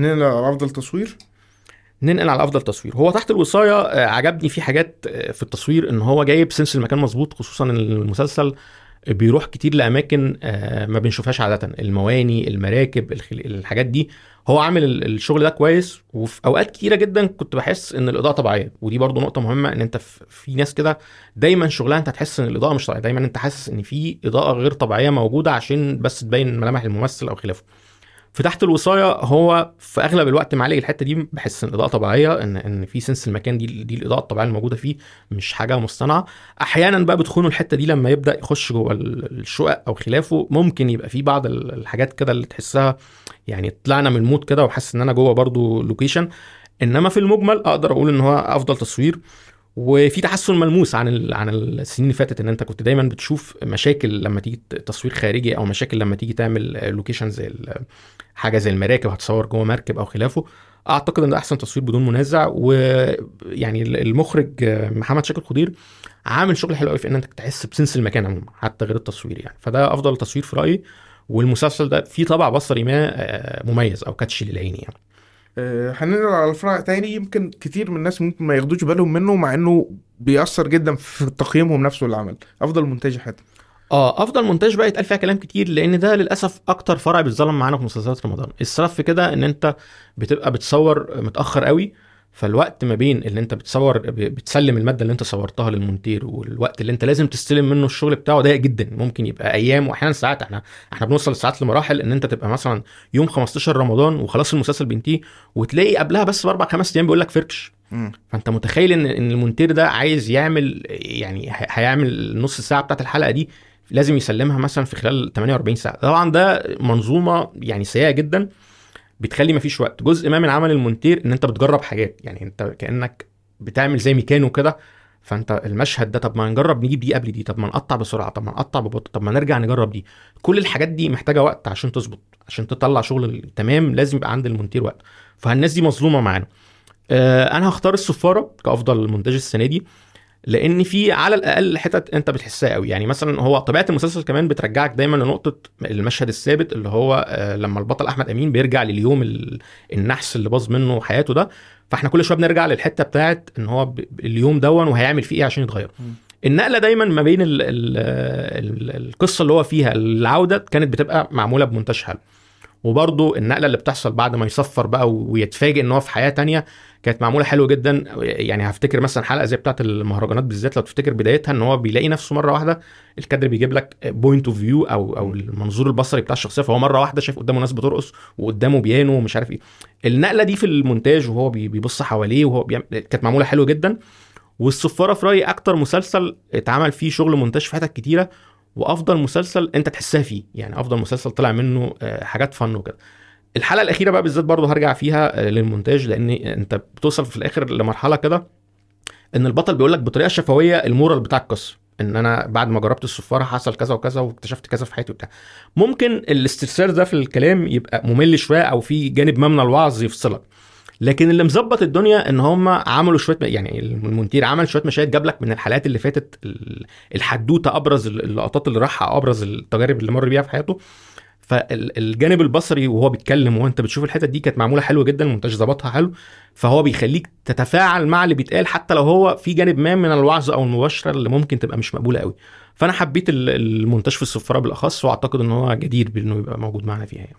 ننقل على أفضل تصوير؟ ننقل على أفضل تصوير. هو تحت الوصاية آه، عجبني في حاجات آه، في التصوير إن هو جايب سنس المكان مظبوط خصوصا إن المسلسل بيروح كتير لأماكن آه، ما بنشوفهاش عادة. المواني المراكب الحاجات دي. هو عامل ال- الشغل ده كويس وفي أوقات كتيرة جدا كنت بحس إن الإضاءة طبيعية. ودي برضو نقطة مهمة إن أنت في ناس كده دايما شغلها أنت هتحس إن الإضاءة مش طبيعية. دايما أنت حاسس إن في إضاءة غير طبيعية موجودة عشان بس تبين ملامح الممثل أو خلافه. في تحت الوصايه هو في أغلب الوقت معالج الحتة دي بحس إن الإضاءة طبيعية إن إن في sense المكان دي دي الإضاءة الطبيعية الموجوده فيه مش حاجة مصطنعة. أحيانا بقى بتخونه الحتة دي لما يبدأ يخش جوه ال- الشقق أو خلافه ممكن يبقى في بعض ال- الحاجات كده اللي تحسها يعني طلعنا من ال mood كده وحاسس إن أنا جوه برضو location إنما في المجمل أقدر أقول إن هو أفضل تصوير. وفي تحسن ملموس عن عن السنين اللي فاتت إن أنت كنت دايما بتشوف مشاكل لما تيجي تصوير خارجي أو مشاكل لما تيجي تعمل location زي حاجة زي المراكب هتصور جوه مركب أو خلافه. أعتقد إن ده أحسن تصوير بدون منازع. ويعني المخرج محمد شاكر خضير عامل شغل حلو قوي في إن أنت تحس ب sense المكان عموما حتى غير التصوير يعني. فده أفضل تصوير في رأيي. والمسلسل ده فيه طابع بصري ما مميز أو catchy للعين يعني. هننقل على فرع تاني. يمكن كتير من الناس ممكن ما ياخدوش بالهم منه مع إنه بيأثر جدا في تقييمهم نفسه للعمل. أفضل مونتاج حاتم آه أفضل مونتاج بقى يتقال فيها كلام كتير لأن ده للأسف أكتر فرع بيتظلم معانا في مسلسلات رمضان. السبب في كده إن أنت بتبقى بتصور متأخر قوي فالوقت ما بين اللي انت بتصور بتسلم المادة اللي انت صورتها للمونتير والوقت اللي انت لازم تستلم منه الشغل بتاعه ضيق جدا. ممكن يبقى أيام واحيانا ساعات. إحنا إحنا بنوصل ساعات لمراحل إن انت تبقى مثلا يوم 15 رمضان وخلاص المسلسل بينتهي وتلاقي قبلها بس بأربع خمس أيام بيقول لك فركش. فأنت متخيل إن إن المونتير ده عايز يعمل يعني هيعمل نص ساعه بتاعت الحلقة دي لازم يسلمها مثلا في خلال 48 ساعة. طبعا ده منظومة يعني سيئة جدا. بتخلي مفيش وقت. جزء ما من عمل المونتير إن أنت بتجرب حاجات. يعني أنت كأنك بتعمل زي ميكانو كده فأنت المشهد ده طب ما نجرب نجيب دي قبل دي طب ما نقطع بسرعة طب ما نقطع ببطء طب ما نرجع نجرب دي. كل الحاجات دي محتاجة وقت عشان تظبط عشان تطلع شغل تمام لازم يبقى عند المونتير وقت. فالناس دي مظلومة معانا. آه، أنا هختار الصفاره كأفضل مونتاج السنة دي. لأن في على الاقل حتت انت بتحسها قوي. يعني مثلا هو طبيعة المسلسل كمان بترجعك دايما لنقطة المشهد الثابت اللي هو آه، لما البطل أحمد أمين بيرجع لليوم ال- النحس اللي باظ منه حياته ده. فإحنا كل شوية بنرجع للحتة بتاعت إن هو اليوم دون وهيعمل فيه إيه عشان يتغير. النقلة دايما ما بين ال ال ال القصة اللي هو فيها العودة كانت بتبقى معمولة حلو وبرضه النقلة اللي بتحصل بعد ما يصفر بقى ويتفاجئ إن هو في حياة تانية كانت معمولة حلو جدا. يعني هفتكر مثلا حلقة زي بتاعة المهرجانات بالذات لو تفتكر بدايتها إن هو بيلاقي نفسه مرة واحدة الكادر بيجيب لك point of view أو أو المنظور البصري بتاع الشخصية فهو مرة واحدة شايف قدامه ناس بترقص وقدامه بيانو ومش عارف إيه. النقلة دي في المونتاج وهو بي- بيبص حواليه وهو بيعمل كانت معمولة حلو جدا. والصفارة في رأيي أكتر مسلسل اتعمل فيه شغل مونتاج في حتت كتيرة وأفضل مسلسل أنت تحسها فيه. يعني أفضل مسلسل طلع منه آه، حاجات فن وكده. الحلقة الأخيرة بقى بالذات برضه هرجع فيها آه، للمونتاج لأن أنت بتوصل في الآخر لمرحلة كده إن البطل بيقول لك بطريقة شفوية المورال بتاع القصة. إن أنا بعد ما جربت الصفاره حصل كذا وكذا واكتشفت كذا في حياتي وبتاع. ممكن الاستفسار ده في الكلام يبقى ممل شوية أو في جانب ما من الوعظ يفصلك. لكن اللي مظبط الدنيا إن هم عملوا شوية يعني المونتير عمل شوية مشاهد جاب لك من الحلقات اللي فاتت ال- الحدوتة أبرز اللقطات اللي راحها أبرز التجارب اللي مر بيها في حياته. فالجانب البصري وهو بيتكلم وانت بتشوف الحتت دي كانت معمولة حلوة جدا المونتاج ظبطها حلو. فهو بيخليك تتفاعل مع اللي بيتقال حتى لو هو في جانب ما من الوعظ أو المباشرة اللي ممكن تبقى مش مقبولة قوي. فأنا حبيت ال- المونتاج في الصفاره بالأخص وأعتقد إن هو جدير بإنه يبقى موجود معنا فيها يعني.